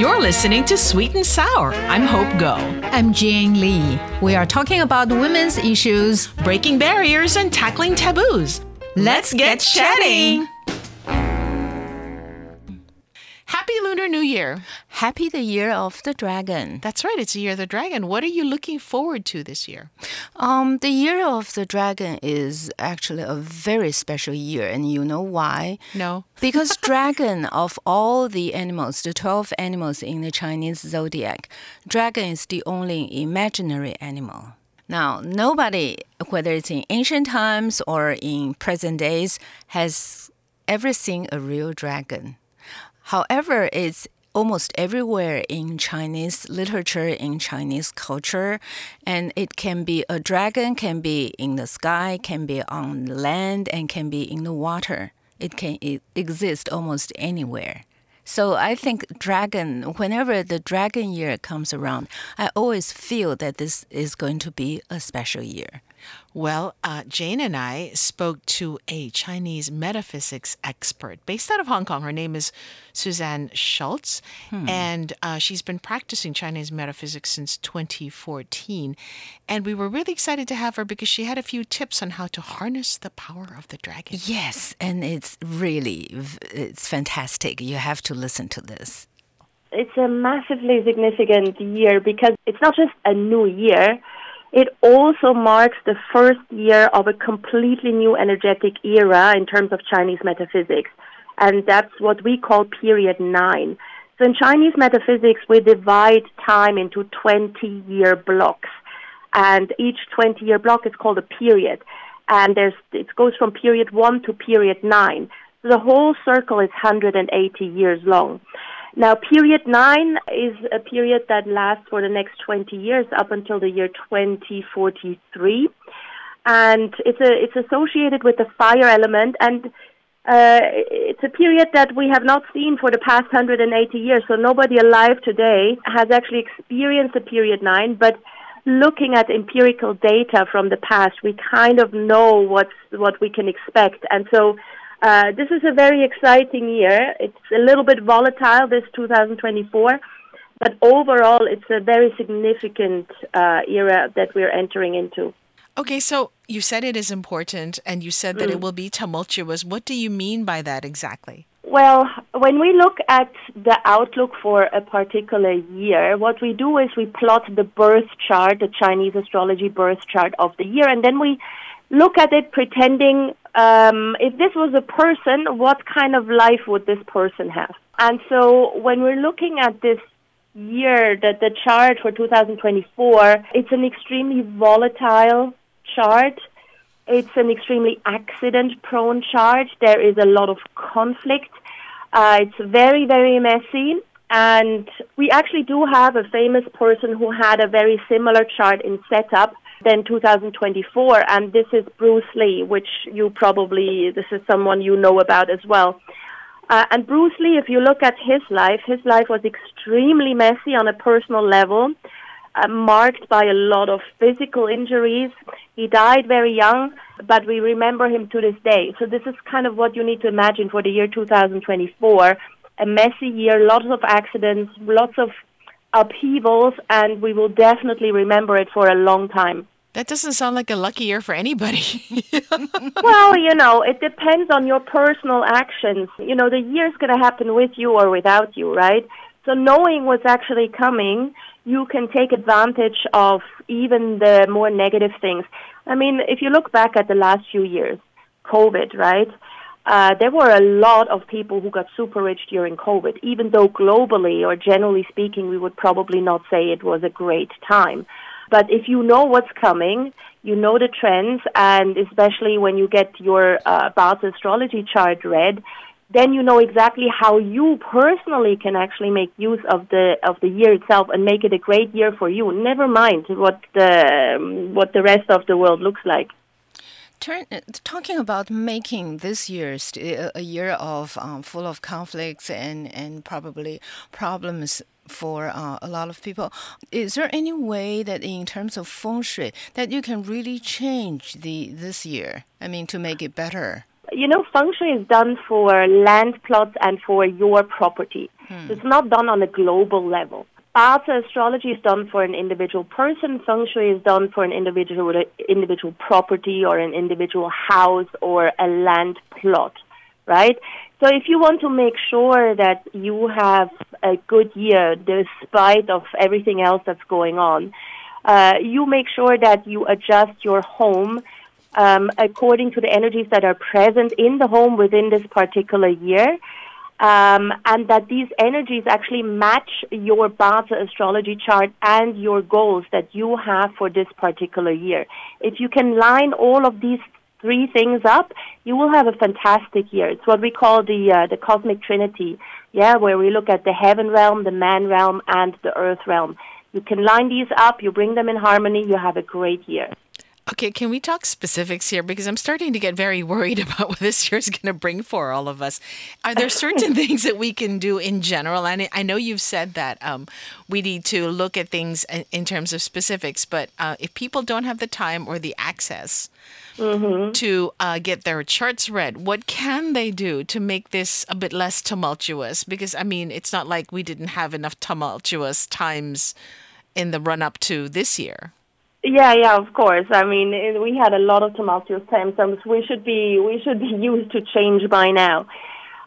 You're listening to Sweet and Sour. I'm Hope Ngo. I'm Jane Lee. We are talking about women's issues, breaking barriers, and tackling taboos. Let's, Let's get, get chatting. Happy Lunar New Year. Happy the Year of the Dragon. That's right, it's the Year of the Dragon. What are you looking forward to this year? Um, the Year of the Dragon is actually a very special year, and you know why? No. because dragon of all the animals, the 12 animals in the Chinese zodiac, dragon is the only imaginary animal. Now, nobody, whether it's in ancient times or in present days, has ever seen a real dragon. However, it's almost everywhere in Chinese literature, in Chinese culture, and it can be a dragon, can be in the sky, can be on land, and can be in the water. It can exist almost anywhere. So I think dragon, whenever the dragon year comes around, I always feel that this is going to be a special year. Well, uh, Jane and I spoke to a Chinese metaphysics expert based out of Hong Kong. Her name is Susanne Schultz, hmm. and uh, she's been practicing Chinese metaphysics since 2014. And we were really excited to have her because she had a few tips on how to harness the power of the dragon. Yes, and it's really it's fantastic. You have to listen to this. It's a massively significant year because it's not just a new year it also marks the first year of a completely new energetic era in terms of Chinese metaphysics, and that's what we call period nine. So in Chinese metaphysics, we divide time into 20 year blocks, and each 20 year block is called a period. And there's, it goes from period one to period nine. So the whole circle is 180 years long. Now, period nine is a period that lasts for the next 20 years up until the year 2043. And it's, a, it's associated with the fire element, and uh, it's a period that we have not seen for the past 180 years. So nobody alive today has actually experienced a period nine, but looking at empirical data from the past, we kind of know what's, what we can expect. And so uh, this is a very exciting year. It's a little bit volatile, this 2024, but overall, it's a very significant uh, era that we're entering into. Okay, so you said it is important and you said that mm. it will be tumultuous. What do you mean by that exactly? Well, when we look at the outlook for a particular year, what we do is we plot the birth chart, the Chinese astrology birth chart of the year, and then we look at it pretending um, if this was a person, what kind of life would this person have? And so when we're looking at this year, the, the chart for 2024, it's an extremely volatile chart. It's an extremely accident prone chart. There is a lot of conflict. Uh, it's very, very messy. And we actually do have a famous person who had a very similar chart in setup then 2024, and this is Bruce Lee, which you probably, this is someone you know about as well. Uh, and Bruce Lee, if you look at his life, his life was extremely messy on a personal level, uh, marked by a lot of physical injuries. He died very young, but we remember him to this day. So this is kind of what you need to imagine for the year 2024. A messy year, lots of accidents, lots of upheavals, and we will definitely remember it for a long time. That doesn't sound like a lucky year for anybody. well, you know, it depends on your personal actions. You know, the year's going to happen with you or without you, right? So knowing what's actually coming, you can take advantage of even the more negative things. I mean, if you look back at the last few years, COVID, right? Uh, there were a lot of people who got super rich during COVID, even though globally or generally speaking, we would probably not say it was a great time. But if you know what's coming, you know the trends, and especially when you get your uh, Bazi astrology chart read, then you know exactly how you personally can actually make use of the of the year itself and make it a great year for you. Never mind what the um, what the rest of the world looks like. Turn, uh, talking about making this year a year of um, full of conflicts and, and probably problems for uh, a lot of people. Is there any way that, in terms of feng shui, that you can really change the this year? I mean, to make it better. you know, feng shui is done for land plots and for your property. Hmm. It's not done on a global level. Astrology is done for an individual person. Feng shui is done for an individual individual property or an individual house or a land plot, right? So if you want to make sure that you have a good year despite of everything else that's going on, uh, you make sure that you adjust your home um, according to the energies that are present in the home within this particular year um, and that these energies actually match your Bazi astrology chart and your goals that you have for this particular year. If you can line all of these three things up, you will have a fantastic year. It's what we call the uh, the cosmic trinity, yeah, where we look at the heaven realm, the man realm, and the earth realm. You can line these up, you bring them in harmony, you have a great year. Okay, can we talk specifics here? Because I'm starting to get very worried about what this year is going to bring for all of us. Are there certain things that we can do in general? And I know you've said that um, we need to look at things in terms of specifics, but uh, if people don't have the time or the access mm-hmm. to uh, get their charts read, what can they do to make this a bit less tumultuous? Because, I mean, it's not like we didn't have enough tumultuous times in the run up to this year. Yeah, yeah, of course. I mean, we had a lot of tumultuous times. We should be we should be used to change by now.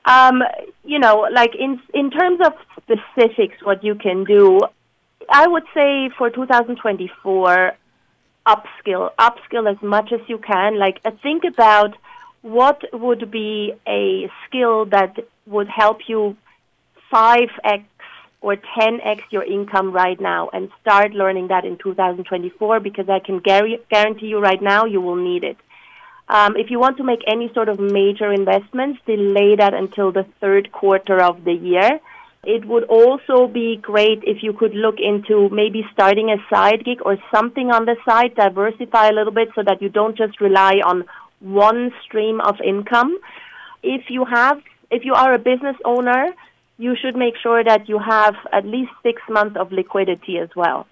Um, you know, like in in terms of specifics, what you can do, I would say for 2024, upskill, upskill as much as you can. Like, uh, think about what would be a skill that would help you 5x or 10x your income right now and start learning that in 2024 because I can guarantee you right now you will need it. Um, if you want to make any sort of major investments, delay that until the third quarter of the year. It would also be great if you could look into maybe starting a side gig or something on the side, diversify a little bit so that you don't just rely on one stream of income. If you have, if you are a business owner, you should make sure that you have at least six months of liquidity as well.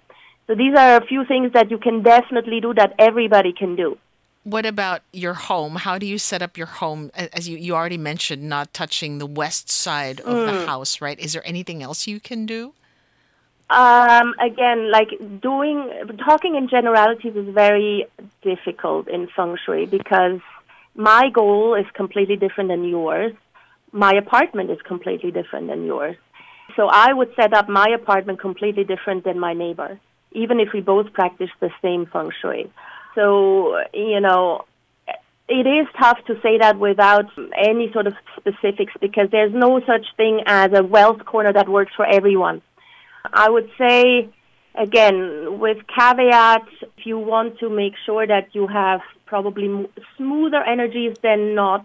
So these are a few things that you can definitely do that everybody can do. What about your home? How do you set up your home? As you, you already mentioned, not touching the west side of mm. the house, right? Is there anything else you can do? Um, again, like doing, talking in generalities is very difficult in feng shui because my goal is completely different than yours my apartment is completely different than yours. So I would set up my apartment completely different than my neighbor, even if we both practice the same feng shui. So, you know, it is tough to say that without any sort of specifics because there's no such thing as a wealth corner that works for everyone. I would say, again, with caveat, if you want to make sure that you have probably smoother energies than not,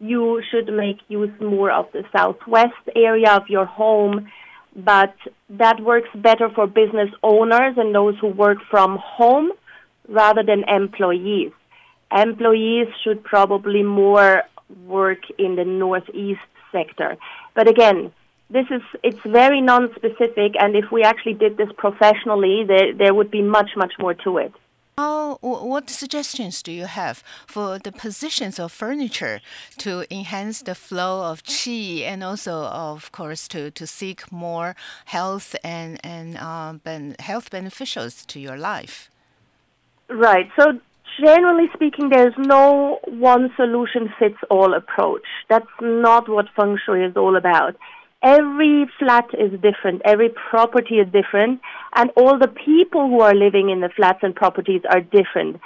you should make use more of the southwest area of your home, but that works better for business owners and those who work from home rather than employees. Employees should probably more work in the northeast sector. But again, this is it's very non-specific and if we actually did this professionally there there would be much much more to it. What suggestions do you have for the positions of furniture to enhance the flow of qi and also, of course, to, to seek more health and, and uh, ben, health beneficials to your life? Right. So, generally speaking, there's no one solution fits all approach. That's not what feng shui is all about every flat is different, every property is different, and all the people who are living in the flats and properties are different.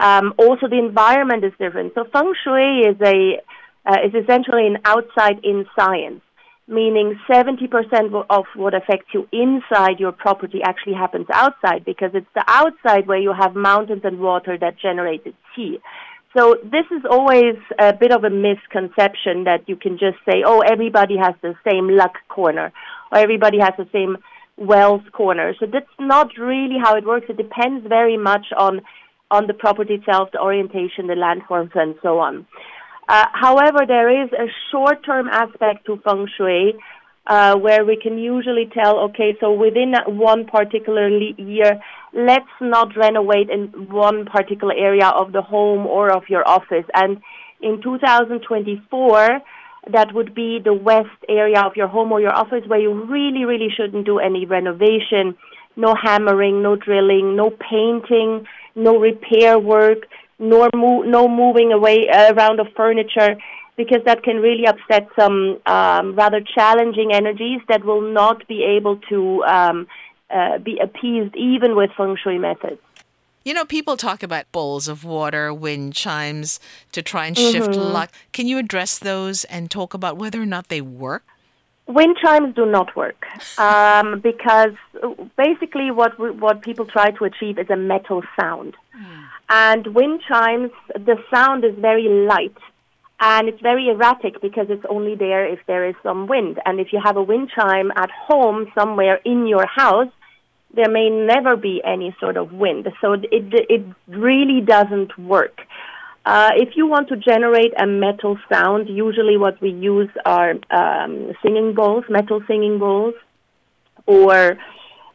Um, also, the environment is different. So, feng shui is a uh, is essentially an outside-in science, meaning 70% of what affects you inside your property actually happens outside because it's the outside where you have mountains and water that generate the qi. So this is always a bit of a misconception that you can just say, oh, everybody has the same luck corner or everybody has the same wealth corner. So that's not really how it works. It depends very much on on the property itself, the orientation, the landforms, and so on. Uh, however, there is a short-term aspect to feng shui uh, where we can usually tell, okay, so within one particular year, let's not renovate in one particular area of the home or of your office. And in 2024, that would be the west area of your home or your office where you really, really shouldn't do any renovation, no hammering, no drilling, no painting, no repair work, nor mo- no moving away around of furniture, because that can really upset some um, rather challenging energies that will not be able to um, uh, be appeased even with feng shui methods. You know, people talk about bowls of water, wind chimes to try and shift Mm-hmm. luck. Can you address those and talk about whether or not they work? Wind chimes do not work um, because basically what what people try to achieve is a metal sound, and wind chimes the sound is very light and it's very erratic because it's only there if there is some wind. And if you have a wind chime at home somewhere in your house, there may never be any sort of wind. So it it really doesn't work. Uh, if you want to generate a metal sound, usually what we use are um, singing bowls, metal singing bowls, or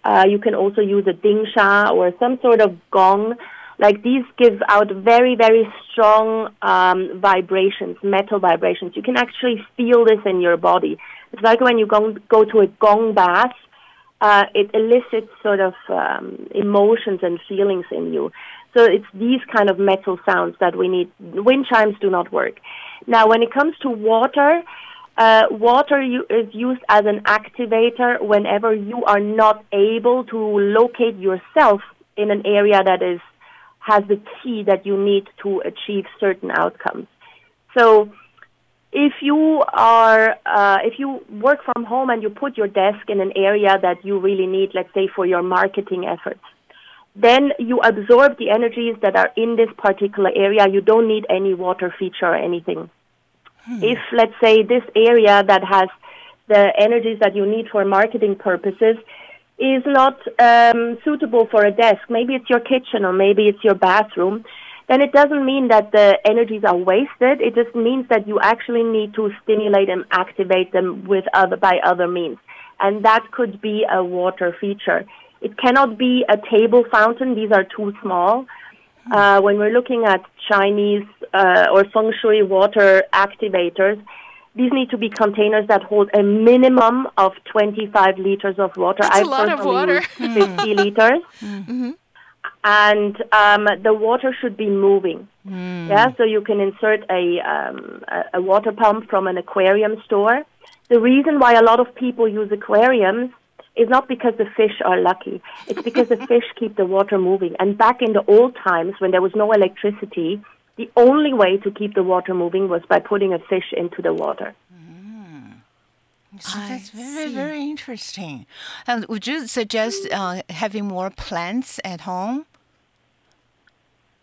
uh, you can also use a dingsha or some sort of gong. Like these give out very, very strong um, vibrations, metal vibrations. You can actually feel this in your body. It's like when you go, go to a gong bath, uh, it elicits sort of um, emotions and feelings in you. So it's these kind of metal sounds that we need. Wind chimes do not work. Now, when it comes to water, uh, water u- is used as an activator whenever you are not able to locate yourself in an area that is has the key that you need to achieve certain outcomes. So if you are uh, if you work from home and you put your desk in an area that you really need, let's say for your marketing efforts, then you absorb the energies that are in this particular area. You don't need any water feature or anything. If let's say this area that has the energies that you need for marketing purposes is not um, suitable for a desk, maybe it's your kitchen or maybe it's your bathroom, then it doesn't mean that the energies are wasted. It just means that you actually need to stimulate and activate them with other by other means, and that could be a water feature. It cannot be a table fountain; these are too small. Uh, when we're looking at Chinese uh, or feng shui water activators, these need to be containers that hold a minimum of 25 liters of water. That's a I lot of personally water. use 50 liters. And um, the water should be moving. Yeah, so you can insert a, um, a, a water pump from an aquarium store. The reason why a lot of people use aquariums is not because the fish are lucky. It's because the fish keep the water moving. And back in the old times when there was no electricity, the only way to keep the water moving was by putting a fish into the water. So I that's very, very interesting. And would you suggest uh, having more plants at home?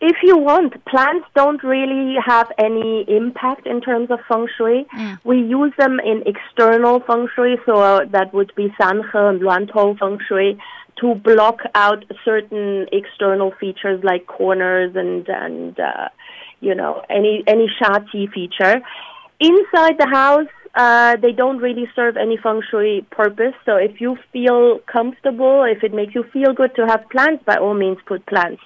If you want, plants don't really have any impact in terms of feng shui. We use them in external feng shui, so that would be sanhe and luantou feng shui, to block out certain external features like corners and and uh, you know any any shati feature. Inside the house, uh, they don't really serve any feng shui purpose. So if you feel comfortable, if it makes you feel good to have plants, by all means put plants.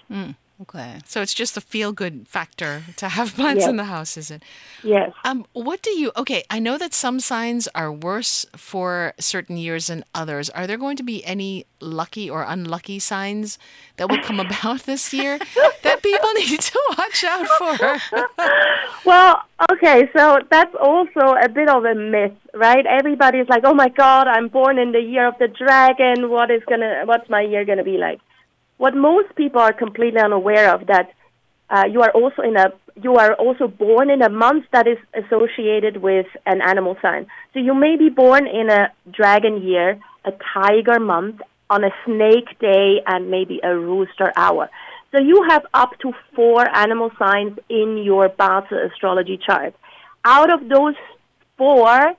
Okay. So it's just the feel good factor to have plants Yes. in the house, is it? Yes. Um, what do you? Okay, I know that some signs are worse for certain years than others. Are there going to be any lucky or unlucky signs that will come about this year that people need to watch out for? Well, okay, so that's also a bit of a myth, right? Everybody's like, "Oh my God, I'm born in the year of the dragon. What is gonna? What's my year gonna be like?" What most people are completely unaware of that uh, you are also in a you are also born in a month that is associated with an animal sign. So you may be born in a dragon year, a tiger month, on a snake day, and maybe a rooster hour. So you have up to four animal signs in your Bazi astrology chart. Out of those four,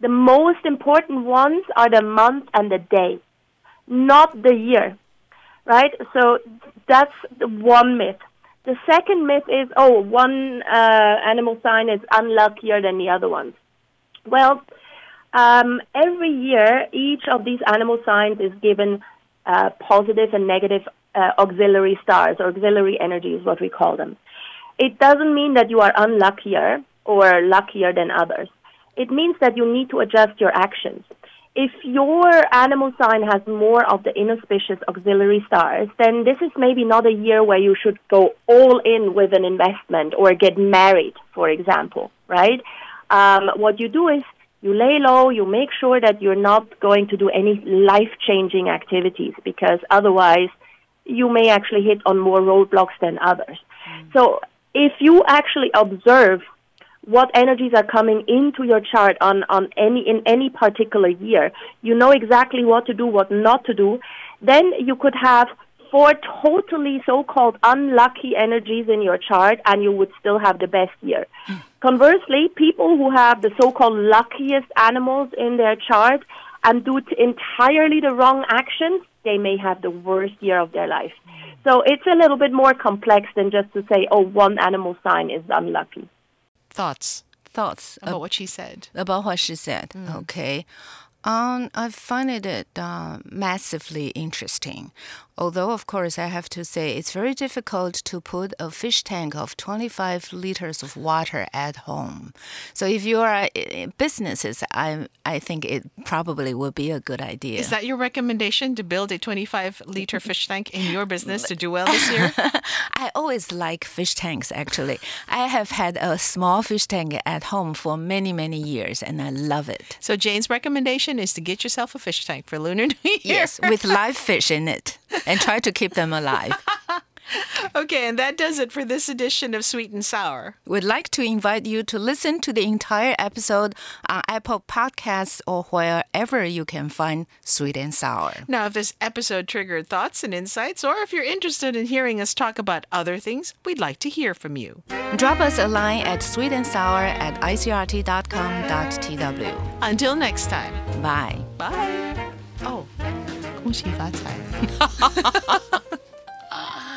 the most important ones are the month and the day, not the year, right? So that's one myth. The second myth is, oh, one uh, animal sign is unluckier than the other ones. Well, um, every year, each of these animal signs is given uh, positive and negative uh, auxiliary stars, or auxiliary energy is what we call them. it doesn't mean that you are unluckier or luckier than others. It means that you need to adjust your actions. If your animal sign has more of the inauspicious auxiliary stars, then this is maybe not a year where you should go all in with an investment or get married, for example, right? Um, what you do is you lay low, you make sure that you're not going to do any life changing activities because otherwise you may actually hit on more roadblocks than others. Mm. So if you actually observe what energies are coming into your chart on, on any in any particular year, you know exactly what to do, what not to do, then you could have four totally so-called unlucky energies in your chart and you would still have the best year. Conversely, people who have the so-called luckiest animals in their chart and do entirely the wrong actions, they may have the worst year of their life. So it's a little bit more complex than just to say, oh, one animal sign is unlucky. Thoughts? Thoughts about ab- what she said. About what she said. Mm. Okay. Um, I find it uh, massively interesting. Although, of course, I have to say it's very difficult to put a fish tank of 25 liters of water at home. So, if you are eh, eh, businesses, I, I think it probably would be a good idea. Is that your recommendation to build a 25 liter fish tank in your business to do well this year? I always like fish tanks, actually. I have had a small fish tank at home for many, many years, and I love it. So, Jane's recommendation is to get yourself a fish tank for Lunar New Year. Yes, with live fish in it and try to keep them alive. okay, and that does it for this edition of Sweet and Sour. We'd like to invite you to listen to the entire episode on Apple Podcasts or wherever you can find Sweet and Sour. Now, if this episode triggered thoughts and insights, or if you're interested in hearing us talk about other things, we'd like to hear from you. Drop us a line at sweetandsour at icrt.com.tw. Until next time. Bye. Bye. Oh. 恭喜发财。